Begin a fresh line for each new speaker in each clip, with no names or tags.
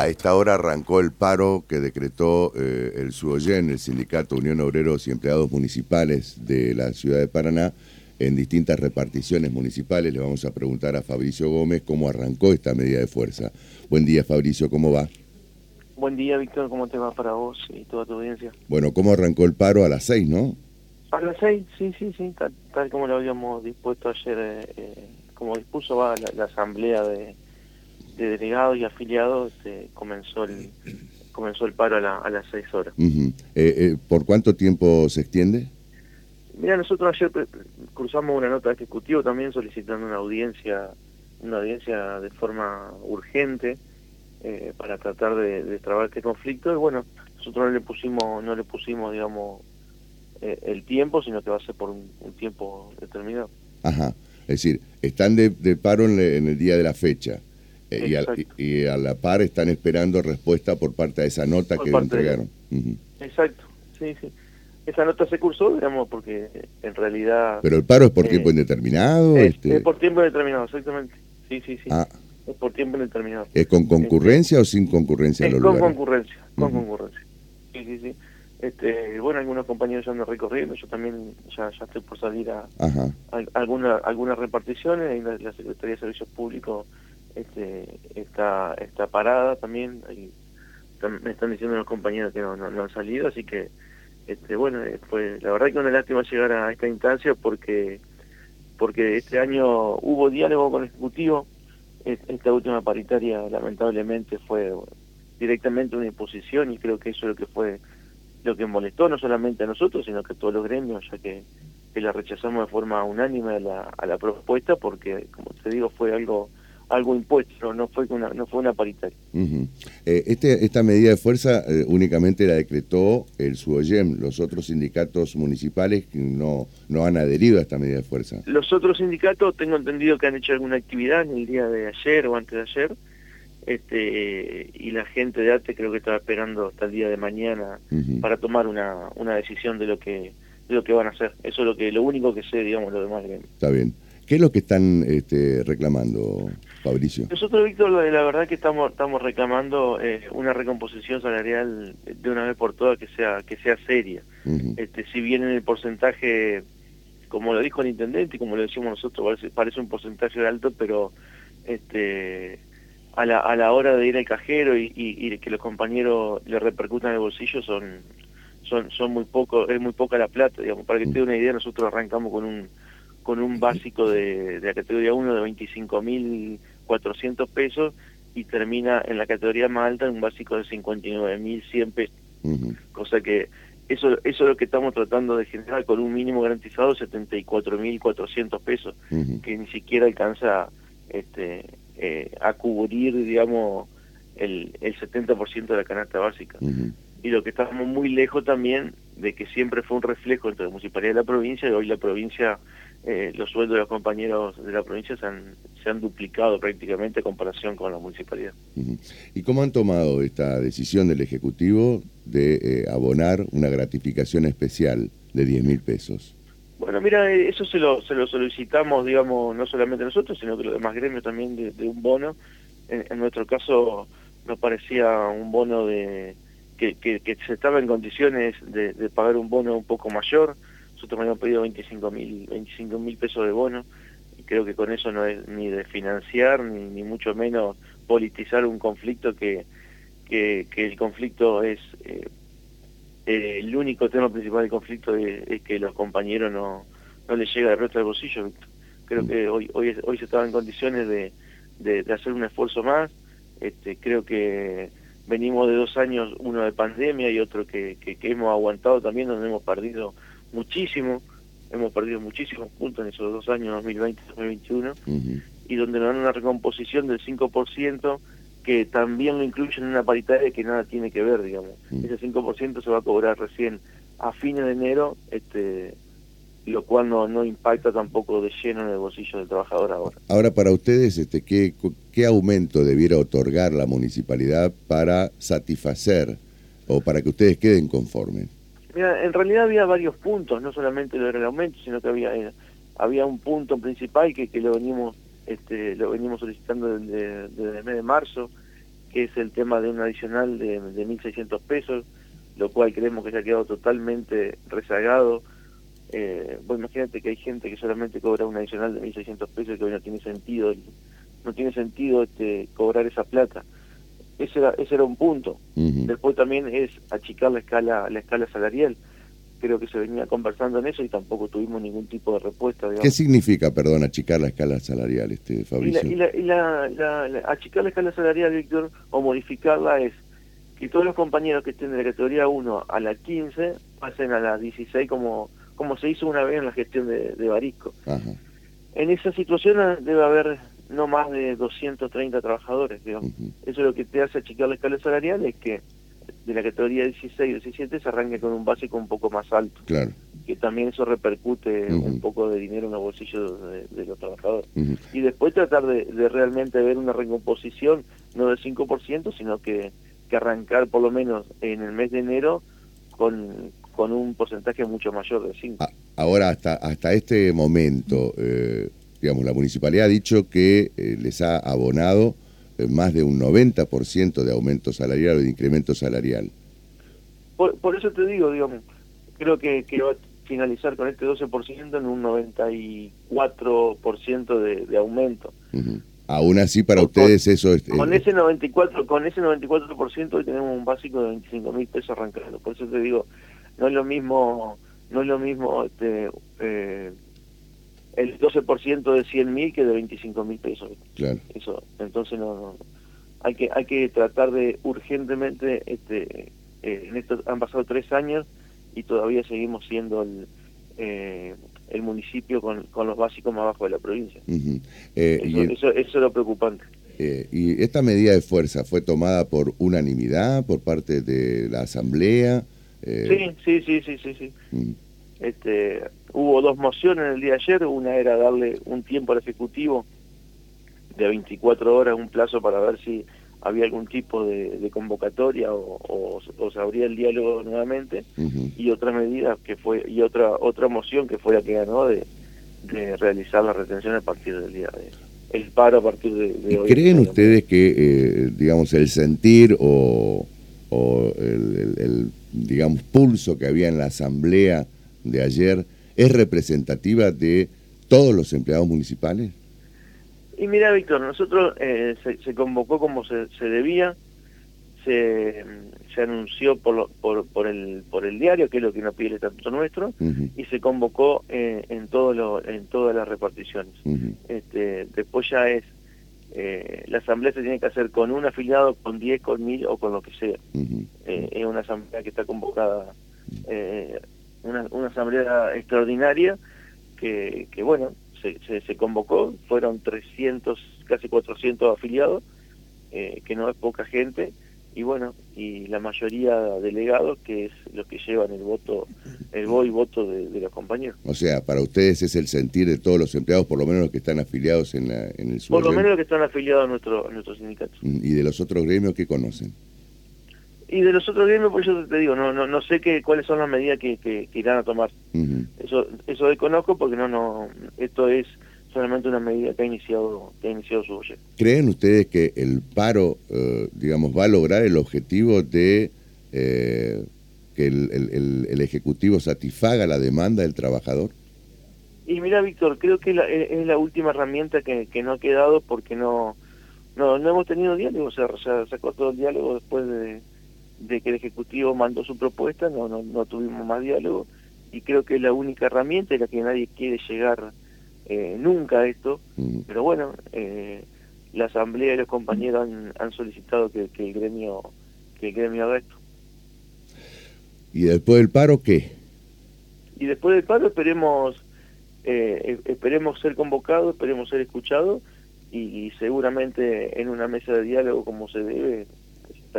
A esta hora arrancó el paro que decretó eh, el SUOYEN, el Sindicato Unión Obreros y Empleados Municipales de la Ciudad de Paraná, en distintas reparticiones municipales. Le vamos a preguntar a Fabricio Gómez cómo arrancó esta medida de fuerza. Buen día, Fabricio, ¿cómo va?
Buen día, Víctor, ¿cómo te va para vos y toda tu audiencia?
Bueno, ¿cómo arrancó el paro? A las seis, ¿no?
A las seis, sí, sí, sí, tal, como lo habíamos dispuesto ayer, eh, eh, como dispuso va la asamblea de de delegados y afiliados este, comenzó el comenzó el paro a, las seis horas.
Eh, eh, ¿Por cuánto tiempo se extiende?
Mira, nosotros ayer cruzamos una nota de ejecutivo también solicitando una audiencia una audiencia de forma urgente eh, para tratar de, de trabar este conflicto y bueno, nosotros no le pusimos no le pusimos digamos el tiempo, sino que va a ser por un, tiempo determinado.
Ajá, es decir, están de, paro en el día de la fecha. Eh, y, a, la par están esperando respuesta por parte de esa nota que entregaron.
Exacto, sí, sí. Esa nota se cursó, digamos, porque en realidad...
¿Pero el paro es por tiempo eh, indeterminado?
Es, este... es, por tiempo indeterminado, exactamente. Sí, sí, sí. Ah. Es por tiempo indeterminado.
¿Es con concurrencia o sin concurrencia?
Es con concurrencia, con concurrencia. Sí, sí, sí. Este, bueno, algunos compañeros ya andan recorriendo, yo también ya, ya estoy por salir a, alguna, algunas reparticiones, la, la Secretaría de Servicios Públicos este, está, está parada también. me están diciendo los compañeros que no, no, han salido, así que, este, bueno, eh, pues la verdad que una lástima llegar a esta instancia porque porque este año hubo diálogo con el Ejecutivo, esta última paritaria lamentablemente fue directamente una imposición y creo que eso es lo que fue lo que molestó no solamente a nosotros, sino que a todos los gremios, ya que, que la rechazamos de forma unánime a la, a la propuesta porque, como te digo, fue algo algo impuesto, no fue una, no fue una paritaria.
Eh, este, esta medida de fuerza eh, únicamente la decretó el SUOYEM, los otros sindicatos municipales no, no han adherido a esta medida de fuerza.
Los otros sindicatos tengo entendido que han hecho alguna actividad en el día de ayer o antes de ayer, este y la gente de ATE creo que estaba esperando hasta el día de mañana para tomar una, una decisión de lo que de lo que van a hacer. Eso es lo que lo único que sé, digamos, lo demás.
Está bien. ¿Qué es lo que están este, reclamando, Fabricio?
Nosotros, Víctor, la verdad que estamos estamos reclamando eh, una recomposición salarial de una vez por todas que sea que sea seria. este, si bien en el porcentaje, como lo dijo el intendente y como lo decimos nosotros, parece, un porcentaje alto, pero este a la, a la hora de ir al cajero y, y, que los compañeros le repercutan en el bolsillo son son son muy poco es muy poca la plata digamos para que te dé una idea nosotros arrancamos con un con un básico de, la categoría 1 de 25.400 pesos y termina en la categoría más alta en un básico de 59.100 pesos. Cosa que eso, eso es lo que estamos tratando de generar con un mínimo garantizado de 74.400 pesos, que ni siquiera alcanza este, eh, a cubrir, digamos, el, el 70% de la canasta básica. Y lo que estamos muy lejos también de que siempre fue un reflejo entre la municipalidad y la provincia, y hoy la provincia eh, los sueldos de los compañeros de la provincia se han, se han duplicado prácticamente en comparación con la municipalidad.
¿Y cómo han tomado esta decisión del Ejecutivo de eh, abonar una gratificación especial de 10 mil pesos?
Bueno, mira, eh, eso se lo, se lo solicitamos, digamos, no solamente nosotros, sino que los demás gremios también de, un bono. En, nuestro caso nos parecía un bono de que, que, se estaba en condiciones de, de pagar un bono un poco mayor, nosotros me habíamos pedido 25 mil 25 mil pesos de bono y creo que con eso no es ni de financiar ni, mucho menos politizar un conflicto que, que, el conflicto es eh, el único tema principal del conflicto es, que los compañeros no, no les llega de resto del bolsillo. Creo que hoy, hoy, hoy se estaba en condiciones de, de, hacer un esfuerzo más. Este, creo que venimos de dos años, uno de pandemia y otro que, que hemos aguantado también, donde hemos perdido muchísimo, hemos perdido muchísimos puntos en esos dos años, 2020-2021, y donde nos dan una recomposición del 5% que también lo incluyen en una paritaria que nada tiene que ver, digamos. Ese 5% se va a cobrar recién a fines de enero, este lo cual no, no impacta tampoco de lleno en el bolsillo del trabajador ahora.
Ahora, para ustedes, este, ¿qué, ¿qué aumento debiera otorgar la municipalidad para satisfacer o para que ustedes queden conformes?
Mira, en realidad había varios puntos, no solamente lo del aumento, sino que había eh, había un punto principal que, que lo venimos este, lo venimos solicitando desde, el mes de marzo, que es el tema de un adicional de, de 1.600 pesos, lo cual creemos que se ha quedado totalmente rezagado. Eh, bueno, imagínate que hay gente que solamente cobra un adicional de 1.600 pesos y que hoy no tiene sentido, no tiene sentido este, cobrar esa plata. Ese era, ese era un punto. Después también es achicar la escala, la escala salarial creo que se venía conversando en eso y tampoco tuvimos ningún tipo de respuesta.
¿Qué significa, perdón, achicar la escala salarial, este Fabricio?
Y, la, achicar la escala salarial, Víctor, o modificarla es que todos los compañeros que estén de la categoría 1 a la 15 pasen a la 16 como, como se hizo una vez en la gestión de, de Barisco. En esa situación debe haber no más de 230 trabajadores, digamos. Eso es lo que te hace achicar la escala salarial, es que de la categoría 16 y 17 se arranque con un básico un poco más alto.
Claro.
Que también eso repercute un poco de dinero en los bolsillos de, los trabajadores. Y después tratar de, realmente ver una recomposición, no del 5%, sino que, que arrancar por lo menos en el mes de enero con, con un porcentaje mucho mayor del 5.
Ahora, hasta, hasta este momento, eh, digamos, la municipalidad ha dicho que eh, les ha abonado eh, más de un 90% de aumento salarial o de incremento salarial.
Por, eso te digo, digamos, creo que, que va a finalizar con este 12% en un 94% de, de aumento.
Aún así, para ustedes eso es...
Con ese 94%, con ese 94% hoy tenemos un básico de 25 mil pesos arrancando. Por eso te digo, no es lo mismo, no es lo mismo este, eh, el 12% de 100 mil que de 25 mil pesos.
Claro.
Eso, entonces no, hay que hay que tratar de urgentemente, este, eh, en esto han pasado tres años y todavía seguimos siendo el, eh, el municipio con, con los básicos más bajos de la provincia. Eh, eso, eso, es lo preocupante.
¿Y esta medida de fuerza fue tomada por unanimidad por parte de la Asamblea?
sí, sí, sí, sí, sí. sí. Este, hubo dos mociones el día de ayer, una era darle un tiempo al Ejecutivo de 24 horas, un plazo para ver si había algún tipo de, convocatoria o, se abría el diálogo nuevamente. Y otra medida que fue y otra otra moción que fue la que ganó de, realizar la retención a partir del día de el paro a partir de,
hoy. ¿Creen ustedes que eh, digamos el sentir o, el, digamos pulso que había en la asamblea de ayer es representativa de todos los empleados municipales?
Y mira, Víctor, nosotros eh, se, convocó como se, debía, se, se anunció por, por, por, el, por el diario, que es lo que nos pide el estatuto nuestro, y se convocó eh, en, todo lo, en todas las reparticiones. este, después ya es, eh, la asamblea se tiene que hacer con un afiliado, con 10, con mil o con lo que sea. es una asamblea que está convocada una, una asamblea extraordinaria que, que bueno, se, se, convocó, fueron 300, casi 400 afiliados, eh, que no es poca gente, y bueno, y la mayoría delegados, que es los que llevan el voto, el voto y voto de, los compañeros.
O sea, para ustedes es el sentir de todos los empleados, por lo menos los que están afiliados en, la, en el
Por lo menos los que están afiliados a nuestro, a nuestro sindicato.
¿Y de los otros gremios que conocen?
Y de los otros gremios, pues yo te digo, no no no sé qué cuáles son las medidas que, que, irán a tomar. Eso eso desconozco porque no no esto es solamente una medida que ha iniciado que ha iniciado su proyecto.
¿Creen ustedes que el paro, eh, digamos, va a lograr el objetivo de eh, que el, el, el, Ejecutivo satisfaga la demanda del trabajador?
Y mira, Víctor, creo que es la última herramienta que, que no ha quedado porque no no, no hemos tenido diálogo, o sea, se, se cortó el diálogo después de de que el Ejecutivo mandó su propuesta, no, no, no tuvimos más diálogo y creo que es la única herramienta en la que nadie quiere llegar eh, nunca a esto, mm. pero bueno, eh, la Asamblea y los compañeros han, han solicitado que, el gremio que el gremio haga esto.
¿Y después del paro qué?
Y después del paro esperemos eh, esperemos ser convocados, esperemos ser escuchados y seguramente en una mesa de diálogo como se debe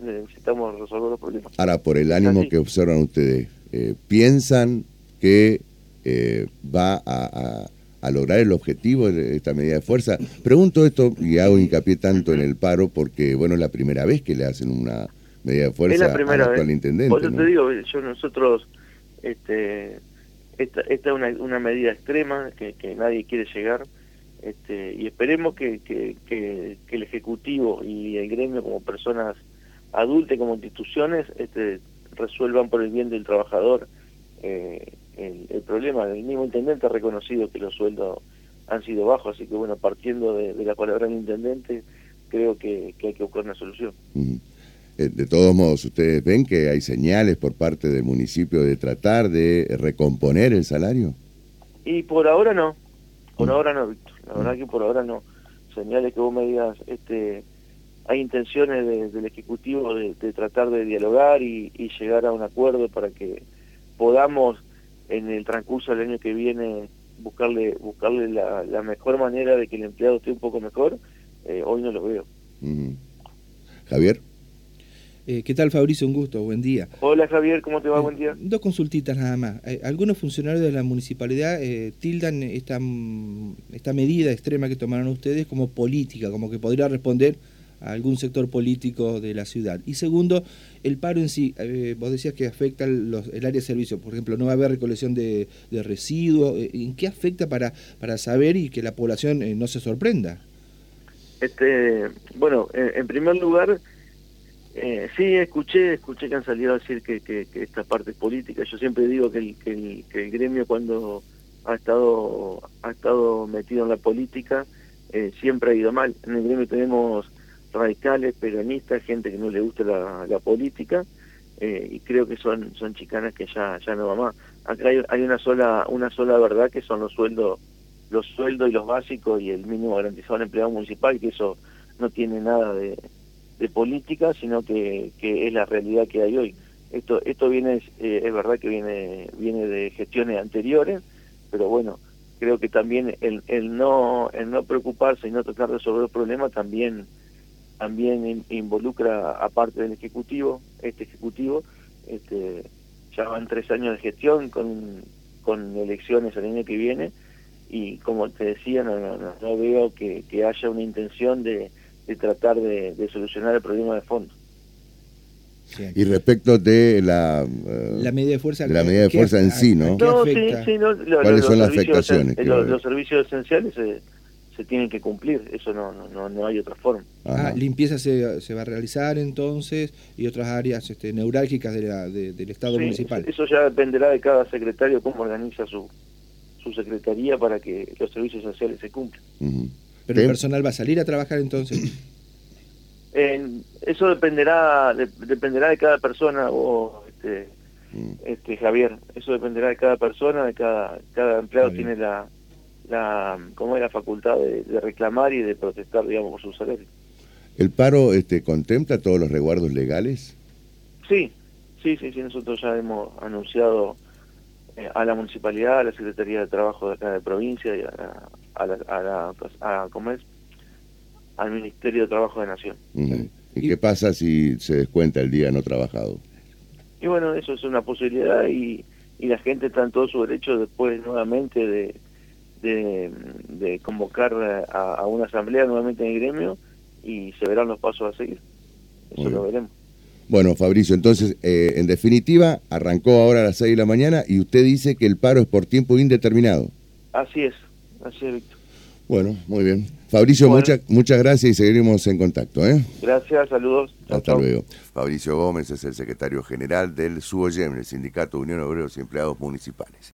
necesitamos resolver los problemas.
Ahora, por el ánimo que observan ustedes, eh, ¿piensan que eh, va a, lograr el objetivo de esta medida de fuerza? Pregunto esto y hago hincapié tanto en el paro porque, bueno, es la primera vez que le hacen una medida de fuerza
es la primera
al intendente. Por
eso te digo, yo nosotros, este, esta, esta es una, una medida extrema que, que nadie quiere llegar. Este, y esperemos que, que, que, el Ejecutivo y el gremio como personas adultas, como instituciones, este, resuelvan por el bien del trabajador eh, el, problema. El mismo intendente ha reconocido que los sueldos han sido bajos, así que bueno, partiendo de, la palabra del intendente, creo que, hay que buscar una solución.
Eh, de todos modos, ¿ustedes ven que hay señales por parte del municipio de tratar de recomponer el salario?
Y por ahora no, por ahora no, Víctor. La verdad que por ahora no. Señales que vos me digas, este, hay intenciones del Ejecutivo de, tratar de dialogar y, llegar a un acuerdo para que podamos en el transcurso del año que viene buscarle buscarle la, mejor manera de que el empleado esté un poco mejor, eh, hoy no lo veo.
Javier.
Eh, ¿Qué tal, Fabricio? Un gusto, buen día.
Hola, Javier, ¿cómo te va?
Eh,
buen día.
Dos consultitas nada más. algunos funcionarios de la municipalidad tildan esta, esta medida extrema que tomaron ustedes como política, como que podría responder a algún sector político de la ciudad. Y segundo, el paro en sí, eh, vos decías que afecta los, el área de servicio, por ejemplo, no va a haber recolección de, residuos, eh, ¿en qué afecta para, para saber y que la población eh, no se sorprenda?
Este, bueno, en, primer lugar, sí, escuché, escuché que han salido a decir que, que, esta parte política. Yo siempre digo que el, que el, que el gremio cuando ha estado, ha estado metido en la política, siempre ha ido mal. En el gremio tenemos radicales, peronistas, gente que no le gusta la, política, eh, y creo que son son chicanas que ya ya no va más. Acá hay, una sola una sola verdad que son los sueldos los sueldos y los básicos y el mínimo garantizado al empleado municipal, que eso no tiene nada de, política, sino que, que, es la realidad que hay hoy. Esto esto viene eh, es verdad que viene viene de gestiones anteriores, pero bueno, creo que también el, el no el no preocuparse y no tratar de resolver el problema también también involucra aparte del ejecutivo este ejecutivo este ya van tres años de gestión con, con elecciones el año que viene y como te decía no, no, veo que, haya una intención de, tratar de, solucionar el problema de fondo
y respecto de la,
eh, la medida de fuerza,
la medida de fuerza en sí, ¿no? ¿Cuáles son las afectaciones?
Los, servicios esenciales eh, se tienen que cumplir, eso no, no, no hay otra forma.
Ah, limpieza se, se, va a realizar entonces y otras áreas este, neurálgicas de la, del Estado municipal.
Eso ya dependerá de cada secretario cómo organiza su, su secretaría para que los servicios sociales se cumplan.
¿Pero el personal va a salir a trabajar entonces?
eso dependerá dependerá de cada persona o este, mm. este Javier, eso dependerá de cada persona, de cada cada empleado tiene la la como es la facultad de, reclamar y de protestar digamos por su salario
el paro este contempla todos los resguardos legales
sí sí sí sí nosotros ya hemos anunciado eh, a la municipalidad a la secretaría de trabajo de acá de provincia y a, a, la, a, ¿cómo es? al ministerio de trabajo de nación.
¿Y, qué pasa si se descuenta el día no trabajado
y bueno eso es una posibilidad y, y la gente está en todo su derecho después nuevamente de de, convocar a, una asamblea nuevamente en el gremio y se verán los pasos a seguir. Eso lo veremos.
Bueno, Fabricio, entonces, eh, en definitiva, arrancó ahora a las 6 de la mañana y usted dice que el paro es por tiempo indeterminado.
Así es, así es, Víctor.
Bueno, muy bien. Fabricio, muchas muchas gracias y seguiremos en contacto. ¿eh?
Gracias, saludos.
Hasta luego. Fabricio Gómez es el secretario general del SUOYEM, el Sindicato Unión Obreros y Empleados Municipales.